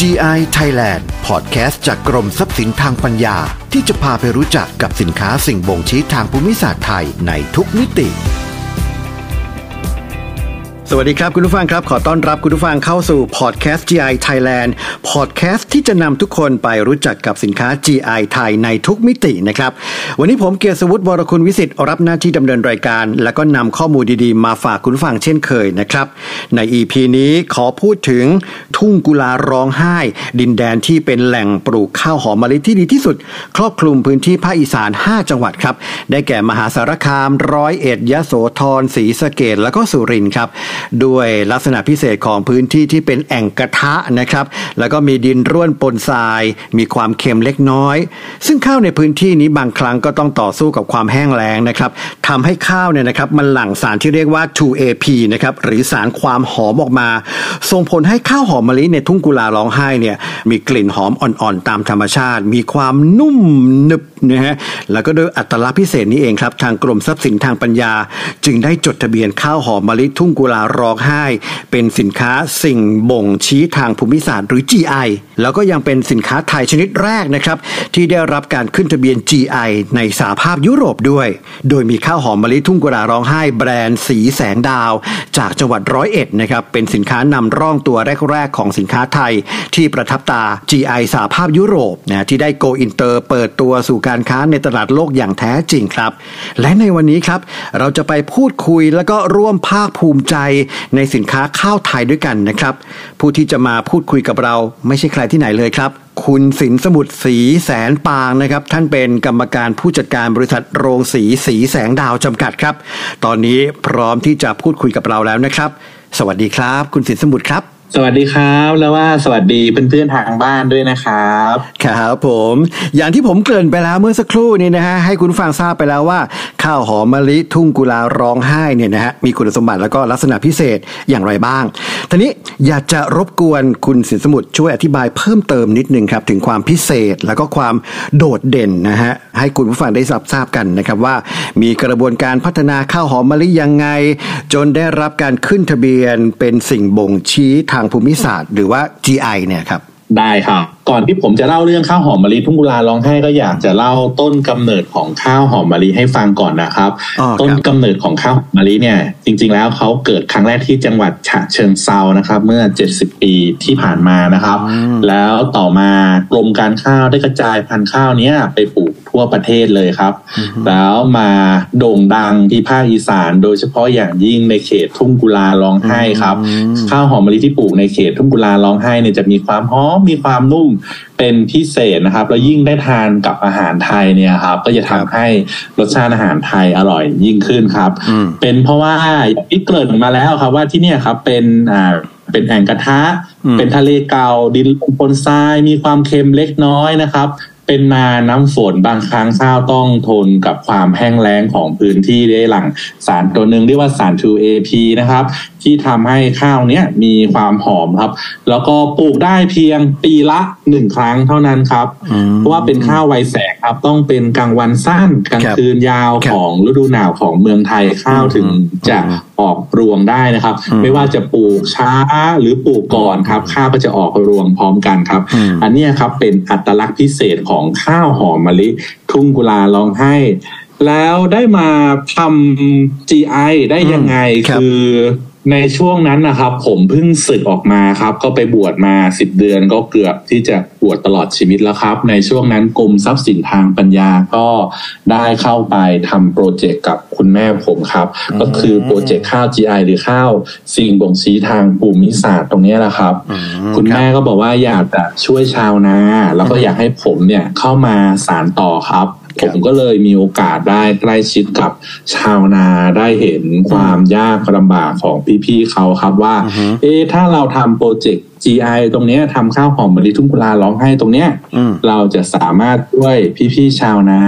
GI Thailand พอดแคสต์จากกรมทรัพย์สินทางปัญญา ที่จะพาไปรู้จักกับสินค้าสิ่งบ่งชี้ทางภูมิศาสตร์ไทยในทุกมิติ สวัสดีครับ คุณผู้ฟังครับ ขอต้อนรับคุณผู้ฟังเข้าสู่พอดแคสต์ GI Thailand พอดแคสต์ที่จะนำทุกคนไปรู้จักกับสินค้า GI ไทยในทุกมิตินะครับ วันนี้ผมเกียรติสวุฒิวรคุณวิสิทธิ์รับหน้าที่ดำเนินรายการ แล้วก็นำข้อมูลดีๆ มาฝากคุณผู้ฟังเช่นเคยนะครับ ใน EP นี้ขอพูดถึงทุ่งกุลาร้องไห้ ดินแดนที่เป็นแหล่งปลูกข้าวหอมมะลิที่ดีที่สุด ครอบคลุมพื้นที่ภาคอีสาน 5 จังหวัดครับได้แก่มหาสารคามร้อยเอ็ดยะโสธรศรีสะเกดแล้วก็สุรินทร์ครับด้วยลักษณะพิเศษของพื้นที่ที่เป็นแอ่งกระทะนะครับ แล้วก็มีดินร่วนปนทราย มีความเค็มเล็กน้อย ซึ่งข้าวในพื้นที่นี้บางครั้งก็ต้องต่อสู้กับความแห้งแล้งนะครับทำให้ข้าวเนี่ยนะครับมันหลั่งสารที่เรียกว่า 2AP นะครับหรือสารความหอมออกมา ส่งผลให้ข้าวหอมมะลิในทุ่งกุลาร้องไห้เนี่ยมีกลิ่นหอมอ่อนๆตามธรรมชาติ มีความนุ่มหนึบนะฮะแล้วก็โดยอัตลักษณ์พิเศษนี้เองครับทางกรมทรัพย์สินทางปัญญา จึงได้จดทะเบียนข้าวหอมมะลิทุ่งกุลาร้องไห้ เป็นสินค้าสิ่งบ่งชี้ทางภูมิศาสตร์หรือ GI แล้วก็ยังเป็นสินค้าไทยชนิดแรกนะครับ ที่ได้รับการขึ้นทะเบียน GI ในสหภาพยุโรปด้วย โดยมีข้าวหอมมะลิทุ่งกุลาร้องไห้แบรนด์สีแสงดาว จากจังหวัดร้อยเอ็ดนะครับเป็นสินค้านำร่องตัวแรกๆของสินค้าไทย ที่ประทับตา GI สหภาพยุโรปนะที่ได้โกอินเตอร์ เปิดตัวสู่การค้าในตลาดโลกอย่างแท้จริงครับ และในวันนี้ครับ เราจะไปพูดคุยแล้วก็ร่วมภาคภูมิใจในสินค้าข้าวไทยด้วยกันนะครับ ผู้ที่จะมาพูดคุยกับเราไม่ใช่ใครที่ไหนเลยครับ คุณสินสมุทรสีแสนปางนะครับ ท่านเป็นกรรมการผู้จัดการบริษัทโรงสีสีแสงดาวจำกัดครับ ตอนนี้พร้อมที่จะพูดคุยกับเราแล้วนะครับ สวัสดีครับ คุณสินสมุทรครับ สวัสดีครับ แล้วว่าสวัสดีเพื่อนๆทางบ้านด้วยนะครับ ครับผม อย่างที่ผมเกริ่นไปแล้วเมื่อสักครู่นี้นะฮะให้คุณฟังทราบไปแล้วว่า ข้าวหอมมะลิทุ่งกุลาร้องไห้เนี่ยนะฮะมีคุณสมบัติแล้วก็ลักษณะพิเศษอย่างไรบ้างทีนี้อยากจะรบกวนคุณสินสมุทรช่วยอธิบายเพิ่มเติมนิดนึงครับ ถึงความพิเศษแล้วก็ความโดดเด่นนะฮะให้คุณผู้ฟังได้ทราบทราบกันนะครับว่า มีกระบวนการพัฒนาข้าวหอมมะลิยังไง จนได้รับการขึ้นทะเบียนเป็นสิ่งบ่งชี้ทางภูมิศาสตร์ หรือว่า GI เนี่ยครับได้ครับ ก่อนที่ผมจะเล่าเรื่องข้าวหอมมะลิทุ่งกุลาร้องไห้ก็อยากจะเล่าต้นกำเนิดของข้าวหอมมะลิให้ฟังก่อนนะครับอ๋อครับต้นกำเนิดของข้าวหอมมะลิเนี่ย จริง ๆ แล้วเขาเกิดครั้งแรกที่จังหวัดฉะเชิงเซานะครับ เมื่อ 70 ปีที่ผ่านมานะครับ แล้วต่อมากรมการข้าวได้กระจายพันธุ์ข้าวเนี้ยไปปลูก ทั่วประเทศเลยครับ แล้วมาโด่งดังที่ภาคอีสาน โดยเฉพาะอย่างยิ่งในเขตทุ่งกุลาร้องไห้ครับอืมข้าวหอมมะลิที่ปลูกในเขตทุ่งกุลาร้องไห้เนี่ยจะมีความหอมมีความนุ่มเป็นพิเศษนะครับแล้วยิ่งได้ทานกับอาหารไทยเนี่ยครับ ก็จะทำให้รสชาติอาหารไทยอร่อยยิ่งขึ้นครับอืมเป็นเพราะว่าอย่างที่เกริ่นมาแล้วครับว่าที่เนี่ยครับเป็นอ่าเป็นแอ่งกระทะอืมเป็นทะเลเก่าดินปนทรายมีความเค็มเล็กน้อยนะครับ เป็นนาน้ำฝนบางครั้งข้าวต้องทนกับความแห้งแล้งของพื้นที่ได้หลั่งสารตัวหนึ่งเรียกว่าสาร 2AP นะครับ ที่ทำให้ข้าวเนี้ยมีความหอมครับ แล้วก็ปลูกได้เพียงปีละหนึ่งครั้งเท่านั้นครับอืมเพราะว่าเป็นข้าวไวแสงครับต้องเป็นกลางวันสั้นกลางครับคืนยาวครับของฤดูหนาวของเมืองไทยข้าวอืมถึงจะ อืมออกรวงได้นะครับอืมไม่ว่าจะปลูกช้าหรือปลูกก่อนครับ ข้าวก็จะออกรวงพร้อมกันครับอืมอันเนี้ยครับเป็นอัตลักษณ์พิเศษของข้าวหอมมะลิทุ่งกุลาร้องไห้ แล้วได้มาทำ GI ได้ยังไงครับคือ ในช่วงนั้นนะครับ ผมเพิ่งศึกออกมาครับ ก็ไปบวชมาสิบเดือนก็เกือบที่จะบวชตลอดชีวิตแล้วครับ ในช่วงนั้นกรมทรัพย์สินทางปัญญาก็ได้เข้าไปทำโปรเจกต์กับคุณแม่ผมครับอืมก็คือโปรเจกต์ข้าว GI หรือข้าวสิ่งบ่งชี้ทางภูมิศาสตร์ตรงเนี้ยแหละครับอืคุณรับแม่ก็บอกว่าอยากจะช่วยชาวนาแล้วก็อืมอยากให้ผมเนี่ยเข้ามาสารต่อครับค ผรับมก็เลยมีโอกาสได้ใกล้ชิดกับชาวนาได้เห็นความยากลำบากของพี่ๆเขาครับว่าอือฮึเอ๊ะถ้าเราทำโปรเจกต์ GI ตรงเนี้ยทำข้าวหอมมะลิทุ่งกุลาร้องไห้ตรงเนี้ยอืมเราจะสามารถช่วยพี่ๆชาวนา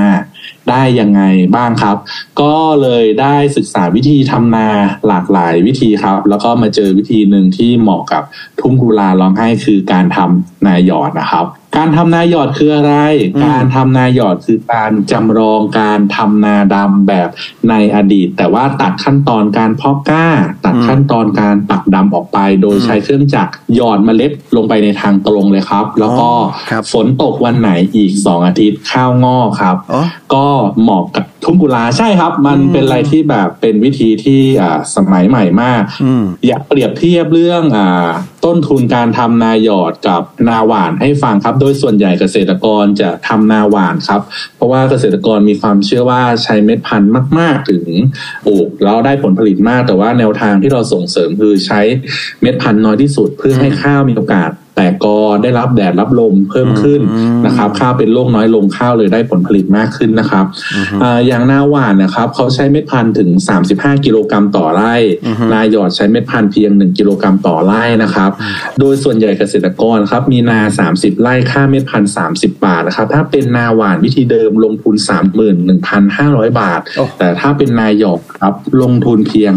ได้ยังไงบ้างครับ ก็เลยได้ศึกษาวิธีทำนาหลากหลายวิธีครับ แล้วก็มาเจอวิธีหนึ่งที่เหมาะกับทุ่งกุลาร้องไห้คือการทำนาหยอดนะครับการทำนาหยอดคืออะไรอืมการทำนาหยอดคือการจำลองการทำนาดำแบบในอดีต แต่ว่าตัดขั้นตอนการเพาะกล้า ตัดขั้นตอนการปักดำออกไป โดยใช้เครื่องจักรหยอดเมล็ดลงไปในทางตรงเลยครับ แล้วก็ฝนตกวันไหนอีกสองอาทิตย์ข้าวงอกครับ ก็เหมาะกับ ทุ่งกุลาใช่ครับ มันเป็นอะไรที่แบบเป็นวิธีที่อ่าสมัยใหม่มากอยากเปรียบเทียบเรื่องอ่าต้นทุนการทำนาหยอดกับนาหวานให้ฟังครับ โดยส่วนใหญ่เกษตรกรจะทำนาหวานครับ เพราะว่าเกษตรกรมีความเชื่อว่าใช้เม็ดพันธุ์มาก ๆ ถึงปลูกแล้วได้ผลผลิตมาก แต่ว่าแนวทางที่เราส่งเสริมคือใช้เม็ดพันธุ์น้อยที่สุดเพื่อให้ข้าวมีโอกาส แต่กอได้รับแดดรับลมเพิ่มขึ้นนะครับ ข้าวเป็นโรคน้อยลงข้าวเลยได้ผลผลิตมากขึ้นนะครับอย่างนาหวานนะครับเขาใช้เม็ดพันธุ์ถึง 35 กิโลกรัมต่อไร่นาหยอดใช้เม็ดพันธุ์เพียง 1 กิโลกรัมต่อไร่นะครับ โดยส่วนใหญ่เกษตรกรครับมีนา 30 ไร่ค่าเม็ดพันธุ์30 บาทนะครับถ้าเป็นนาหวานวิธีเดิมลงทุน 31,500 บาท แต่ถ้าเป็นนาหยอดครับลงทุนเพียง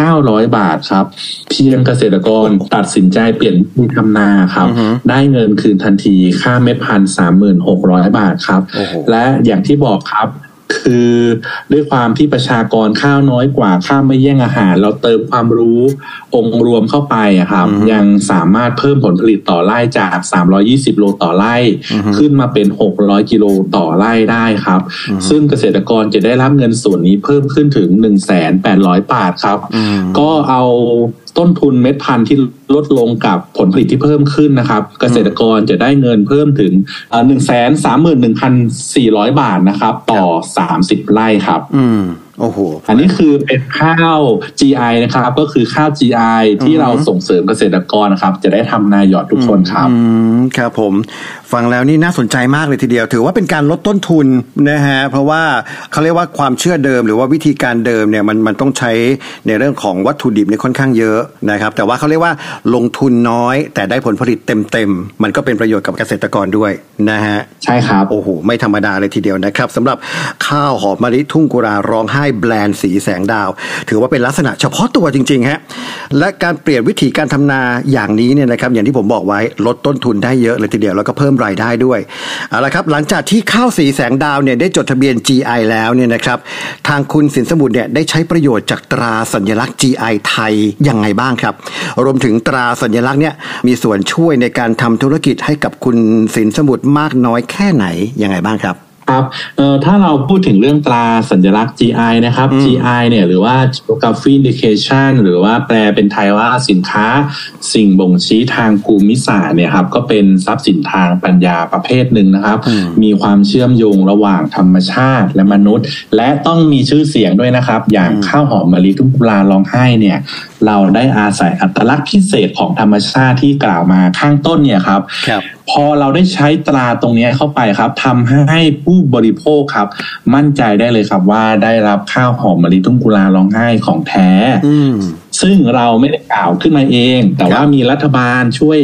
900 บาทครับ เพียงเกษตรกรตัดสินใจเปลี่ยนมีทำนาครับ ได้เงินคืนทันทีค่าเม็ดพันสามหมื่นหกร้อยบาทครับ และอย่างที่บอกครับ คือด้วยความที่ประชากรข้าวน้อยกว่าข้าวไม่แย่งอาหาร เราเติมความรู้องค์รวมเข้าไปอะครับยังสามารถเพิ่มผลผลิตต่อไร่จาก 320 โลต่อไร่ ขึ้นมาเป็น 600 กิโลต่อไร่ได้ครับ ซึ่งเกษตรกรจะได้รับเงินส่วนนี้เพิ่มขึ้นถึง 1,800 บาทครับ ก็เอา ต้นทุนเม็ดพันธุ์ที่ลดลงกับผลผลิตที่เพิ่มขึ้นนะครับ เกษตรกรจะได้เงินเพิ่มถึงหนึ่งแสนสามหมื่นหนึ่งพันสี่ร้อยบาทนะครับ ต่อสามสิบไร่ครับ อืม โอ้โหอันนี้คือเป็นข้าว GI นะครับ ก็คือข้าว GI ที่เราส่งเสริมเกษตรกรนะครับ จะได้ทำนายหยอดทุกคนครับอืมครับผมฟังแล้วนี่น่าสนใจมากเลยทีเดียว ถือว่าเป็นการลดต้นทุนนะฮะเพราะว่าเขาเรียกว่าความเชื่อเดิม หรือว่าวิธีการเดิมเนี่ยมันมันต้องใช้ในเรื่องของวัตถุดิบเนี่ยค่อนข้างเยอะนะครับ แต่ว่าเขาเรียกว่าลงทุนน้อย แต่ได้ผลผลิตเต็มเต็มมันก็เป็นประโยชน์กับเกษตรกรด้วยนะฮะใช่ครับโอ้โหไม่ธรรมดาเลยทีเดียวนะครับสำหรับข้าวหอมมะลิทุ่งกุราร้องไห้แบรนด์สีแสงดาว ถือว่าเป็นลักษณะเฉพาะตัวจริงๆฮะและการเปลี่ยนวิธีการทำนาอย่างนี้เนี่ยนะครับอย่างที่ผมบอกไว้ลดต้นทุนได้เยอะเลยทีเดียวแล้วก็เพิ่มรายได้ด้วยเอาละครับหลังจากที่ข้าวสีแสงดาวเนี่ยได้จดทะเบียน GI แล้วเนี่ยนะครับทางคุณสินสมุทรเนี่ยได้ใช้ประโยชน์จากตราสัญลักษณ์ GI ไทยยังไงบ้างครับ รวมถึงตราสัญลักษณ์เนี่ยมีส่วนช่วยในการทำธุรกิจให้กับคุณสินสมุทรมากน้อยแค่ไหนยังไงบ้างครับ ครับเอ่อถ้าเราพูดถึงเรื่องตราสัญลักษณ์ GI นะครับ GI เนี่ยหรือว่า Geography Indication หรือว่าแปลเป็นไทยว่าสินค้าสิ่งบ่งชี้ทางภูมิศาสตร์เนี่ยครับก็เป็นทรัพย์สินทางปัญญาประเภทหนึ่งนะครับ มีความเชื่อมโยงระหว่างธรรมชาติและมนุษย์ และต้องมีชื่อเสียงด้วยนะครับ อย่างข้าวหอมมะลิทุ่งกุลาร้องไห้เนี่ยเราได้อาศัยอัตลักษณ์พิเศษของธรรมชาติที่กล่าวมาข้างต้นเนี่ยครับครับพอเราได้ใช้ตราตรงนี้เข้าไปครับทำให้ผู้บริโภคครับ มั่นใจได้เลยครับว่าได้รับข้าวหอมมะลิทุ่งกุลาร้องไห้ของแท้อืม ซึ่งเราไม่ได้กล่าวขึ้นมาเอง แต่ว่ามีรัฐบาลช่วย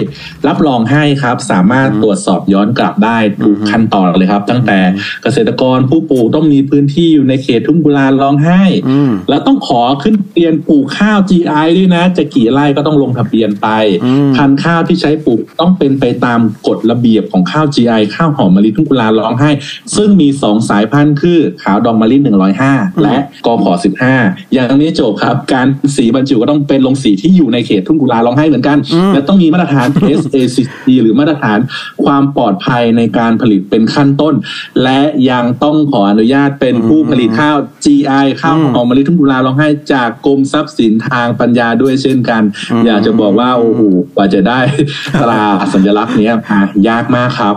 รับรองให้ครับ สามารถตรวจสอบย้อนกลับได้ทุกขั้นตอนเลยครับ ตั้งแต่เกษตรกรผู้ปลูกต้องมีพื้นที่อยู่ในเขตทุ่งกุลาร้องไห้อืมแล้วต้องขอขึ้นทะเบียนปลูกข้าว GI ด้วยนะ จะกี่ไร่ก็ต้องลงทะเบียนไปอืมพันธุ์ข้าวที่ใช้ปลูกต้องเป็นไปตามกฎระเบียบของข้าว GI ข้าวหอมมะลิทุ่งกุลาร้องไห้ ซึ่งมีสองสายพันธุ์คือขาวดองมะลิ105และกอขอ15อย่างนี้จบครับการสีบรรจุก็ต้องเป็นลงสีที่อยู่ในเขตทุ่งกุลาร้องไห้เหมือนกัน และต้องมีมาตรฐาน SACC หรือมาตรฐานความปลอดภัยในการผลิตเป็นขั้นต้น และยังต้องขออนุญาตเป็นผู้ผลิตข้าว GI ข้าวหอมมะลิทุ่งกุลาร้องไห้จากกรมทรัพย์สินทางปัญญาด้วยเช่นกัน อยากจะบอกว่าโอ้โหกว่าจะได้ตราสัญลักษณ์เนี้ยหายากมากครับ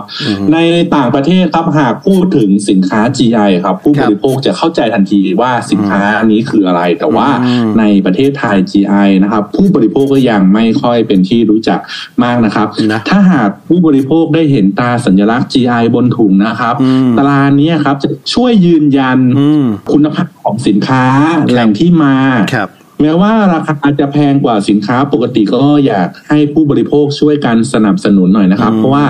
ในต่างประเทศครับหากพูดถึงสินค้า GI ครับ ผู้ครับบริโภคจะเข้าใจทันทีว่าสินค้านี้คืออะไร แต่ว่าอืมในประเทศไทย GI นะครับ ผู้บริโภคก็ยังไม่ค่อยเป็นที่รู้จักมากนะครับนะถ้าหากผู้บริโภคได้เห็นตราสัญลักษณ์ GI บนถุงนะครับอืมตราเนี้ยครับจะช่วยยืนยันอืมคุณภาพของสินค้าแหล่งที่มาครับ แม้ว่าราคาจะแพงกว่าสินค้าปกติก็อยากให้ผู้บริโภคช่วยกันสนับสนุนหน่อยนะครับอืมเพราะว่า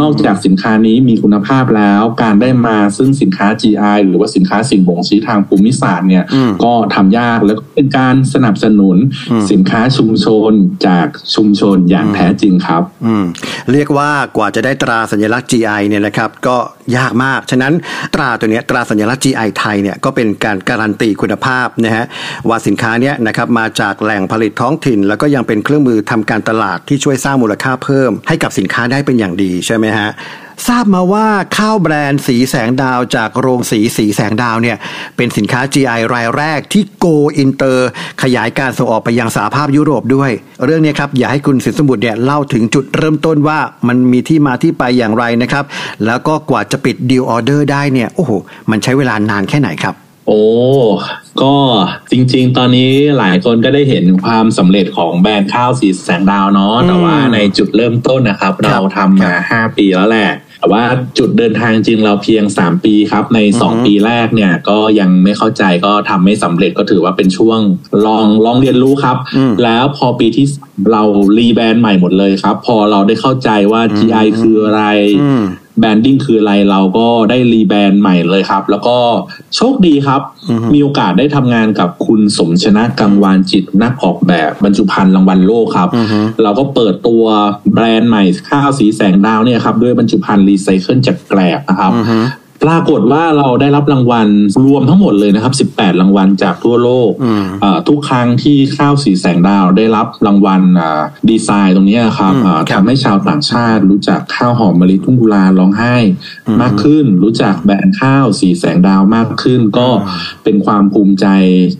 นอกจากสินค้านี้มีคุณภาพแล้ว การได้มาซึ่งสินค้า GI หรือว่าสินค้าสิ่งบ่งชี้ทางภูมิศาสตร์เนี่ยอืมก็ทำยากแล้วก็เป็นการสนับสนุนอืมสินค้าชุมชนจากชุมชนอย่างแท้จริงครับอืมเรียกว่ากว่าจะได้ตราสัญลักษณ์ GI เนี่ยนะครับ ก็ยากมาก ฉะนั้นตราตัวเนี้ยตราสัญลักษณ์ GI ไทยเนี่ยก็เป็นการการันตีคุณภาพนะฮะว่าสินค้าเนี้ยนะครับมาจากแหล่งผลิตท้องถิ่น แล้วก็ยังเป็นเครื่องมือทำการตลาดที่ช่วยสร้างมูลค่าเพิ่ม ให้กับสินค้าได้เป็นอย่างดีใช่ไหมฮะทราบมาว่าข้าวแบรนด์สีแสงดาวจากโรงสีสีแสงดาวเนี่ยเป็นสินค้า GI รายแรกที่โกอินเตอร์ขยายการส่งออกไปยังสหภาพยุโรปด้วย เรื่องนี้ครับอยากให้คุณสินสมุทรเนี่ยเล่าถึงจุดเริ่มต้นว่ามันมีที่มาที่ไปอย่างไรนะครับ แล้วก็กว่าจะปิดดีลออเดอร์ได้เนี่ยโอ้โหมันใช้เวลานานแค่ไหนครับ โอ้ก็จริง ๆ ตอนนี้หลายคนก็ได้เห็นความสำเร็จของแบรนด์ข้าวสีแสงดาวเนาะแต่ว่าในจุดเริ่มต้นนะครับ เราทำมาห้าปีแล้วแหละแต่ว่าจุดเดินทางจริงเราเพียง 3 ปีครับ ใน 2 ปีแรกเนี่ยก็ยังไม่เข้าใจก็ทำไม่สำเร็จก็ถือว่าเป็นช่วงลองลองเรียนรู้ครับ แล้วพอปีที่เรา rebrand ใหม่หมดเลยครับ พอเราได้เข้าใจว่า GI คืออะไร branding คืออะไรเราก็ได้ rebrand ใหม่เลยครับ แล้วก็โชคดีครับ มีโอกาสได้ทำงานกับคุณสมชนะกังวานจิตนักออกแบบบรรจุภัณฑ์รางวัลโลกครับ เราก็เปิดตัวแบรนด์ใหม่ข้าวสีแสงดาวเนี่ยครับด้วยบรรจุภัณฑ์รีไซเคิลจากแกลบนะครับ ปรากฏว่าเราได้รับรางวัลรวมทั้งหมดเลยนะครับ 18 รางวัลจากทั่วโลก ทุกครั้งที่ข้าวสีแสงดาวได้รับรางวัลดีไซน์ตรงนี้ครับทำให้ชาวต่างชาติ รู้จักข้าวหอมมะลิทุ่งกุลาร้องไห้ มากขึ้น รู้จักแบรนด์ข้าวสีแสงดาวมากขึ้น ก็เป็นความภูมิใจ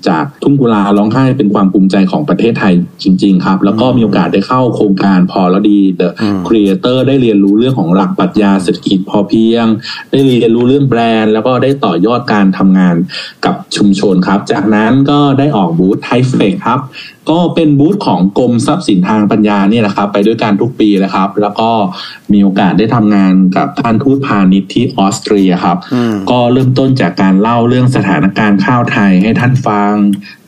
จากทุ่งกุลาร้องไห้เป็นความภูมิใจของประเทศไทยจริง ๆ ครับ แล้วก็มีโอกาสได้เข้าโครงการพอแล้วดี The Creator ได้เรียนรู้เรื่องของหลักปรัชญาเศรษฐกิจพอเพียง ได้เรียนรู้เรื่องแบรนด์ แล้วก็ได้ต่อยอดการทำงานกับชุมชนครับ จากนั้นก็ได้ออกบูธไทเฟกครับก็เป็นบูธของกรมทรัพย์สินทางปัญญาเนี่ยนะครับ ไปด้วยกันทุกปีเลยครับ แล้วก็มีโอกาสได้ทำงานกับท่านทูตพาณิชย์ที่ออสเตรียครับ ก็เริ่มต้นจากการเล่าเรื่องสถานการณ์ข้าวไทยให้ท่านฟัง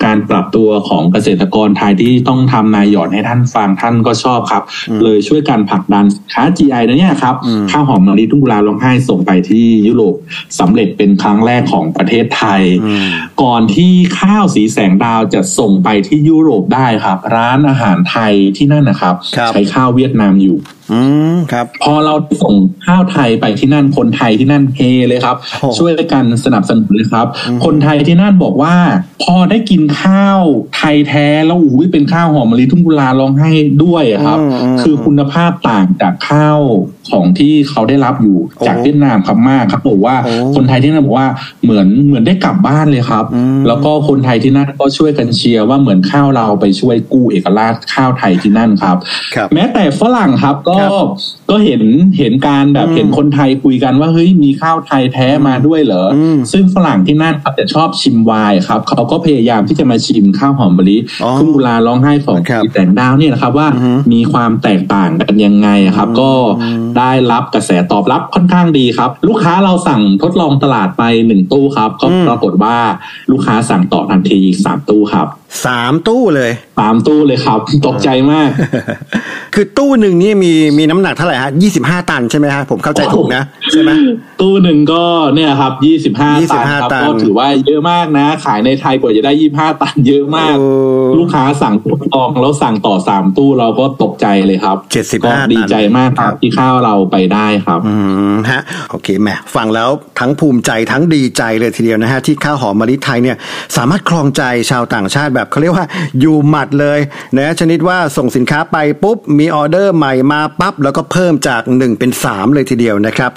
การปรับตัวของเกษตรกรไทยที่ต้องทำนายหยอดให้ท่านฟังท่านก็ชอบครับ เลยช่วยกันผลักดันค้า GI นะเนี่ยครับ ข้าวหอมมะลิทุ่งกุลาร้องไห้ส่งไปที่ยุโรปสำเร็จเป็นครั้งแรกของประเทศไทย ก่อนที่ข้าวสีแสงดาวจะส่งไปที่ยุโรปได้ครับ ร้านอาหารไทยที่นั่นนะครับใช้ข้าวเวียดนามอยู่อืมครับ พอเราส่งข้าวไทยไปที่นั่นคนไทยที่นั่นเฮเลยครับ ช่วยกันสนับสนุนเลยครับ คนไทยที่นั่นบอกว่า พอได้กินข้าวไทยแท้แล้วอุ้ยเป็นข้าวหอมมะลิทุ่งกุลาร้องให้ด้วยครับ คือคุณภาพต่างจากข้าวของที่เขาได้รับอยู่จากเวียดนามครับมากครับบอกว่าคนไทยที่นั่นบอกว่าเหมือนเหมือนได้กลับบ้านเลยครับ แล้วก็คนไทยที่นั่นก็ช่วยกันเชียร์ว่าเหมือนข้าวเราไปช่วยกู้เอกราชข้าวไทยที่นั่นครับ แม้แต่ฝรั่งครับก็ก็เห็นเห็นการแบบเห็นคนไทยคุยกันว่าเฮ้ยมีข้าวไทยแท้มาด้วยเหรอ ซึ่งฝรั่งที่นั่นครับแต่ชอบชิมไวน์ครับ เขาก็พยายามที่จะมาชิมข้าวหอมมะลิคุ้งกุลาร้องไห้ของอีแตงดาวเนี่ยนะครับว่ามีความแตกต่างกันยังไงครับ ก็ได้รับกระแสตอบรับค่อนข้างดีครับ ลูกค้าเราสั่งทดลองตลาดไปหนึ่งตู้ครับก็ปรากฏว่าลูกค้าสั่งต่อทันทีอีกสามตู้ครับ สามตู้เลยสามตู้เลยครับ ตกใจมาก คือตู้หนึ่งนี่มีมีน้ำหนักเท่าไหร่ฮะยี่สิบห้าตันใช่ไหมฮะผมเข้าใจถูกนะใช่ไหมตู้หนึ่งก็เนี่ยครับยี่สิบห้าตันครับก็ถือว่าเยอะมากนะ ขายในไทยกว่าจะได้ยี่ห้าตันเยอะมาก ลูกค้าสั่งทดลองแล้วสั่งต่อสามตู้เราก็ตกใจเลยครับเจ็ดสิบก็ห้าดีใจมากครับที่ข้าวเราไปได้ครับอืมฮะโอเคแหมฟังแล้วทั้งภูมิใจทั้งดีใจเลยทีเดียวนะฮะที่ข้าวหอมมะลิไทยเนี่ยสามารถครองใจชาวต่างชาติแบบเขาเรียกว่าอยู่หมัดเลยนะชนิดว่าส่งสินค้าไปปุ๊บมีออเดอร์ใหม่มาปั๊บแล้วก็เพิ่มจาก 1 เป็น 3 เลยทีเดียวนะครับ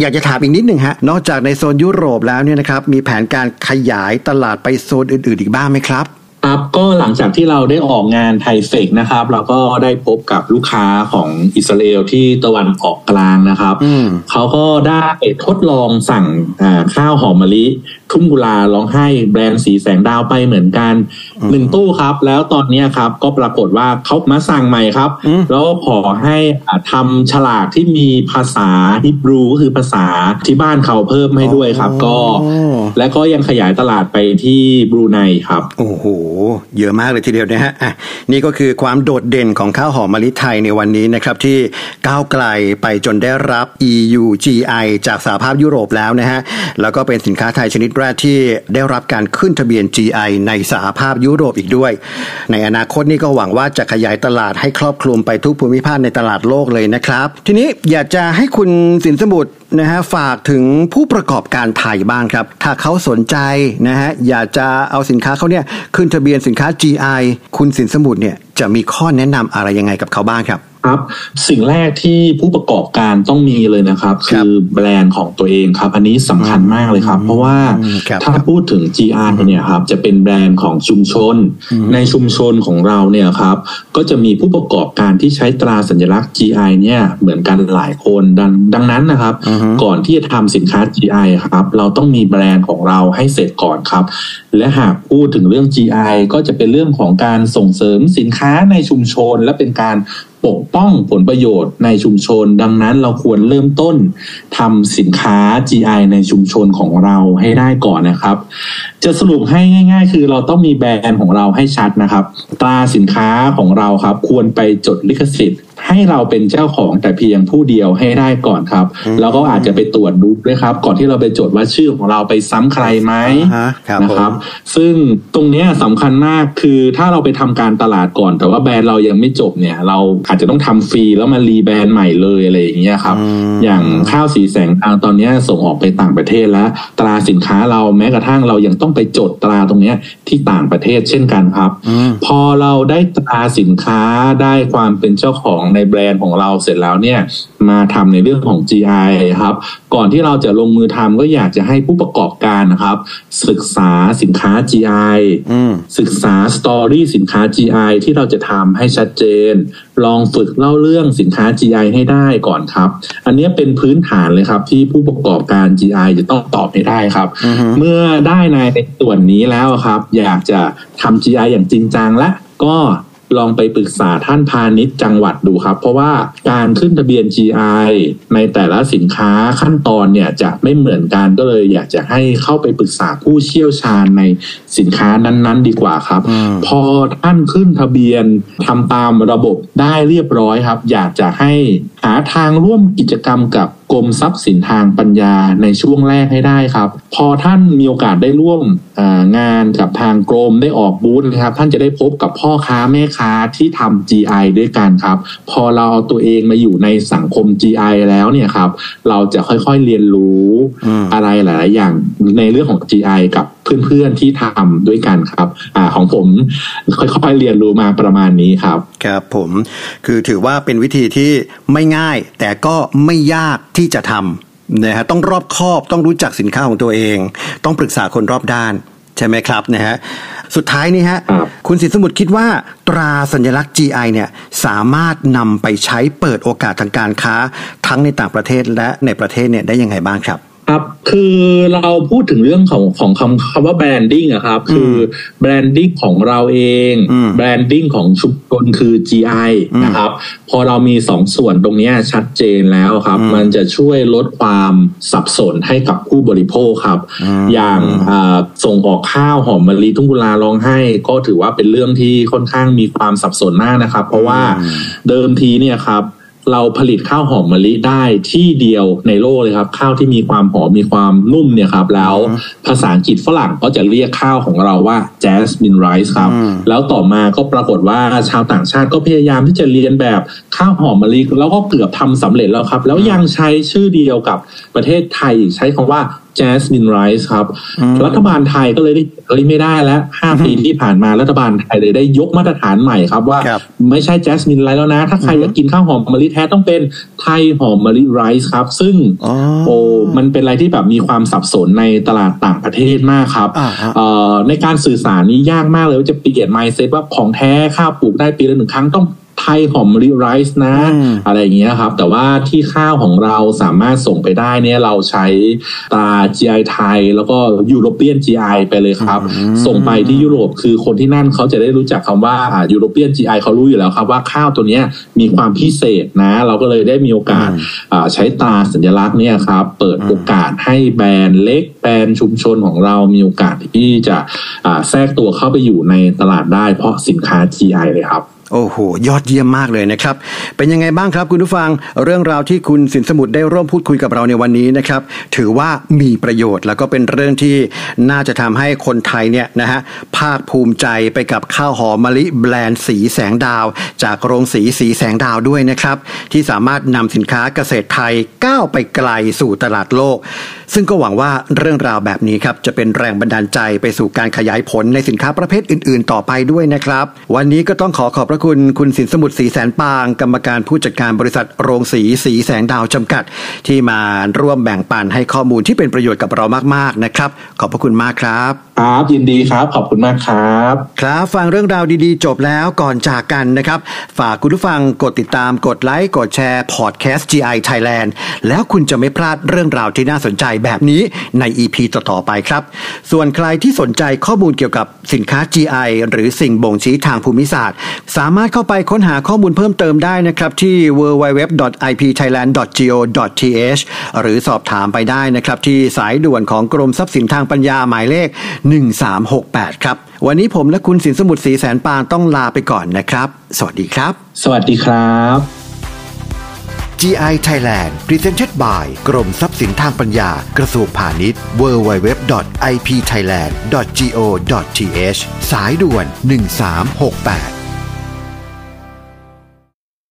อยากจะถามอีกนิดหนึ่งฮะนอกจากในโซนยุโรปแล้วเนี่ยนะครับมีแผนการขยายตลาดไปโซนอื่นๆอีกบ้างไหมครับครับก็ หลังจากที่เราได้ออกงานไทเฟกนะครับ เราก็ได้พบกับลูกค้าของอิสราเอลที่ตะวันออกกลางนะครับอืมเขาก็ได้ทดลองสั่งอ่าข้าวหอมมะลิ ทุ่งกุลาร้องไห้แบรนด์สีแสงดาวไปเหมือนกันหนึ่งตู้ครับ แล้วตอนเนี้ยครับก็ปรากฏว่าเขามาสั่งใหม่ครับอืมแล้วขอให้อ่าทำฉลากที่มีภาษาฮิบรูก็คือภาษาที่บ้านเขาเพิ่มให้ด้วยครับ ก็ และก็ยังขยายตลาดไปที่บรูไนครับ โอ้โห เยอะมากเลยทีเดียวนะฮะอะนี่ก็คือความโดดเด่นของข้าวหอมมะลิไทยในวันนี้นะครับที่ก้าวไกลไปจนได้รับ EU GI จากสหภาพยุโรปแล้วนะฮะแล้วก็เป็นสินค้าไทยชนิดแรกที่ได้รับการขึ้นทะเบียน GI ในสหภาพยุโรปอีกด้วย ในอนาคตนี่ก็หวังว่าจะขยายตลาดให้ครอบคลุมไปทุกภูมิภาคในตลาดโลกเลยนะครับ ทีนี้อยากจะให้คุณสินสมุทรนะฮะฝากถึงผู้ประกอบการไทยบ้างครับ ถ้าเขาสนใจนะฮะอยากจะเอาสินค้าเขาเนี่ยขึ้นทะเบียนสินค้า GI คุณสินสมุทรเนี่ยจะมีข้อแนะนำอะไรยังไงกับเขาบ้างครับ ครับสิ่งแรกที่ผู้ประกอบการต้องมีเลยนะครับ คือแบรนด์ของตัวเองครับ อันนี้สำคัญมากเลยครับ เพราะว่าถ้าพูดถึง GR เนี่ยครับจะเป็นแบรนด์ของชุมชน ในชุมชนของเราเนี่ยครับ ก็จะมีผู้ประกอบการที่ใช้ตราสัญลักษณ์ GI เนี่ยเหมือนกันหลายคนดังดังนั้นนะครับ ก่อนที่จะทำสินค้า GI ครับ เราต้องมีแบรนด์ของเราให้เสร็จก่อนครับ และหากพูดถึงเรื่อง GI ก็จะเป็นเรื่องของการส่งเสริมสินค้าในชุมชน และเป็นการ ปกป้องผลประโยชน์ในชุมชน ดังนั้นเราควรเริ่มต้นทำสินค้า GI ในชุมชนของเราให้ได้ก่อนนะครับ จะสรุปให้ง่าย ๆ คือเราต้องมีแบรนด์ของเราให้ชัดนะครับตราสินค้าของเราครับ ควรไปจดลิขสิทธิ์ ให้เราเป็นเจ้าของแต่เพียงผู้เดียวให้ได้ก่อนครับ แล้วก็อาจจะไปตรวจดูด้วยครับ ก่อนที่เราไปจดว่าชื่อของเราไปซ้ำใครไหมนะครับ ซึ่งตรงนี้สำคัญมากคือถ้าเราไปทำการตลาดก่อน แต่ว่าแบรนด์เรายังไม่จบเนี่ย เราอาจจะต้องทำฟรีแล้วมารีแบรนด์ใหม่เลยอะไรอย่างเงี้ยครับ อย่างข้าวสีแสงทางตอนนี้ส่งออกไปต่างประเทศแล้ว ตราสินค้าเราแม้กระทั่งเรายังต้องไปจดตราตรงนี้ที่ต่างประเทศเช่นกันครับ พอเราได้ตราสินค้าได้ความเป็นเจ้าของในแบรนด์ของเราเสร็จแล้วเนี่ยมาทำในเรื่องของ GI ครับ ก่อนที่เราจะลงมือทำก็อยากจะให้ผู้ประกอบการนะครับ ศึกษาสินค้า GI ศึกษาสตอรี่สินค้า GI ที่เราจะทำให้ชัดเจน ลองฝึกเล่าเรื่องสินค้า GI ให้ได้ก่อนครับ อันนี้เป็นพื้นฐานเลยครับที่ผู้ประกอบการ GI จะต้องตอบให้ได้ครับ เมื่อได้ในส่วนนี้แล้วครับ อยากจะทำ GI อย่างจริงจังและก็ ลองไปปรึกษาท่านพาณิชย์จังหวัดดูครับ เพราะว่าการขึ้นทะเบียน GI ในแต่ละสินค้าขั้นตอนเนี่ยจะไม่เหมือนกันก็เลยอยากจะให้เข้าไปปรึกษาผู้เชี่ยวชาญในสินค้านั้นๆ ดีกว่าครับ พอท่านขึ้นทะเบียนทำตามระบบได้เรียบร้อยครับ อยากจะให้หาทางร่วมกิจกรรมกับ กรมทรัพย์สินทางปัญญาในช่วงแรกให้ได้ครับ พอท่านมีโอกาสได้ร่วมงานกับทางกรมได้ออกบูธนะครับ ท่านจะได้พบกับพ่อค้าแม่ค้าที่ทำ GI ด้วยกันครับ พอเราเอาตัวเองมาอยู่ในสังคม GI แล้วเนี่ยครับ เราจะค่อยๆเรียนรู้อะไรหลายๆอย่างในเรื่องของ GI กับเพื่อนๆที่ทำด้วยกันครับอของผมค่อยๆเรียนรู้มาประมาณนี้ครับ ครับผมคือถือว่าเป็นวิธีที่ไม่ง่าย แต่ก็ไม่ยากที่จะทำนะฮะต้องรอบคอบต้องรู้จักสินค้าของตัวเอง ต้องปรึกษาคนรอบด้านใช่ไหมครับนะฮะสุดท้ายนี่ฮะคุณสินสมุทรคิดว่า ตราสัญลักษณ์ GI เนี่ยสามารถนำไปใช้เปิดโอกาสทางการค้า ทั้งในต่างประเทศและในประเทศเนี่ยได้ยังไงบ้างครับ ครับคือเราพูดถึงเรื่องของของคำคำว่า branding อะครับ คือ branding ของเราเอง branding ของชุมชนคือ GI นะครับ พอเรามีสองส่วนตรงนี้ชัดเจนแล้วครับ มันจะช่วยลดความสับสนให้กับผู้บริโภคครับ อย่างส่งออกข้าวหอมมะลิทุ่งกุลาร้องไห้ ก็ถือว่าเป็นเรื่องที่ค่อนข้างมีความสับสนมากนะครับ เพราะว่าเดิมทีเนี่ยครับ เราผลิตข้าวหอมมะลิได้ที่เดียวในโลกเลยครับ ข้าวที่มีความหอมมีความนุ่มเนี่ยครับ แล้วภาษาอังกฤษฝรั่งก็จะเรียกข้าวของเราว่า jasmine rice ครับ แล้วต่อมาก็ปรากฏว่าชาวต่างชาติก็พยายามที่จะเรียนแบบข้าวหอมมะลิแล้วก็เกือบทำสำเร็จแล้วครับ แล้วยังใช้ชื่อเดียวกับประเทศไทยใช้คำว่า Jasmine Rice ครับ รัฐบาลไทยก็เลยเฮ้ยไม่ได้แล้วห้าปีที่ผ่านมารัฐบาลไทยเลยได้ยกมาตรฐานใหม่ครับว่าไม่ใช่ Jasmine Rice แล้วนะ ถ้าใครอยากกินข้าวหอมมะลิแท้ต้องเป็นไทยหอมมะลิไรซ์ครับ ซึ่งโอ้มันเป็นอะไรที่แบบมีความสับสนในตลาดต่างประเทศมากครับในการสื่อสารนี้ยากมากเลยว่าจะเปลี่ยนไมซ์เซ็ตว่าของแท้ข้าวปลูกได้ปีละหนึ่งครั้งต้อง ไทยหอมมะลิไรซ์นะ อะไรอย่างเงี้ยครับ แต่ว่าที่ข้าวของเราสามารถส่งไปได้เนี่ยเราใช้ตรา GI ไทย แล้วก็ยูโรเปียน GI ไปเลยครับ ส่งไปที่ยุโรปคือคนที่นั่นเขาจะได้รู้จักคำว่ายูโรเปียน GI เขารู้อยู่แล้วครับว่าข้าวตัวเนี้ยมีความพิเศษนะ เราก็เลยได้มีโอกาสใช้ตราสัญลักษณ์เนี่ยครับเปิดโอกาสให้แบรนด์เล็กแบรนด์ชุมชนของเรามีโอกาสที่จะแทรกตัวเข้าไปอยู่ในตลาดได้เพราะสินค้า GI เลยครับ โอ้โห ยอดเยี่ยมมากเลยนะครับ เป็นยังไงบ้างครับคุณผู้ฟัง เรื่องราวที่คุณสินสมุทรได้ร่วมพูดคุยกับเราในวันนี้นะครับ ถือว่ามีประโยชน์แล้วก็เป็นเรื่องที่น่าจะทำให้คนไทยเนี่ยนะฮะภาคภูมิใจไปกับข้าวหอมมะลิแบรนด์สีแสงดาว จากโรงสีสีแสงดาวด้วยนะครับ ที่สามารถนำสินค้าเกษตรไทยก้าวไปไกลสู่ตลาดโลก ซึ่งก็หวังว่าเรื่องราวแบบนี้ครับจะเป็นแรงบันดาลใจไปสู่การขยายผลในสินค้าประเภทอื่น ๆ ต่อไปด้วยนะครับ วันนี้ก็ต้องขอขอบพระคุณคุณสินสมุทรสีแสนปาง กรรมการผู้จัดการบริษัทโรงสีสีแสงดาวจำกัด ที่มาร่วมแบ่งปันให้ข้อมูลที่เป็นประโยชน์กับเรามากๆนะครับ ขอบพระคุณมากครับครับยินดีครับขอบคุณมากครับ ครับฟังเรื่องราวดีๆ จบแล้วก่อนจากกันนะครับ ฝากคุณผู้ฟังกดติดตามกดไลค์กดแชร์พอดแคสต์ GI Thailand แล้วคุณจะไม่พลาดเรื่องราวที่น่าสนใจแบบนี้ใน EP ต่อๆไปครับ ส่วนใครที่สนใจข้อมูลเกี่ยวกับสินค้า GI หรือสิ่งบ่งชี้ทางภูมิศาสตร์ สามารถเข้าไปค้นหาข้อมูลเพิ่มเติมได้นะครับที่ www.ipthailand.go.th หรือสอบถามไปได้นะครับที่สายด่วนของกรมทรัพย์สินทางปัญญาหมายเลข1368 ครับ วันนี้ผมและคุณสินสมุทรสีแสนปางต้องลาไปก่อนนะครับ สวัสดีครับ สวัสดีครับ GI Thailand Presented by กรมทรัพย์สินทางปัญญากระทรวงพาณิชย์ www.ipthailand.go.th สายด่วน 1368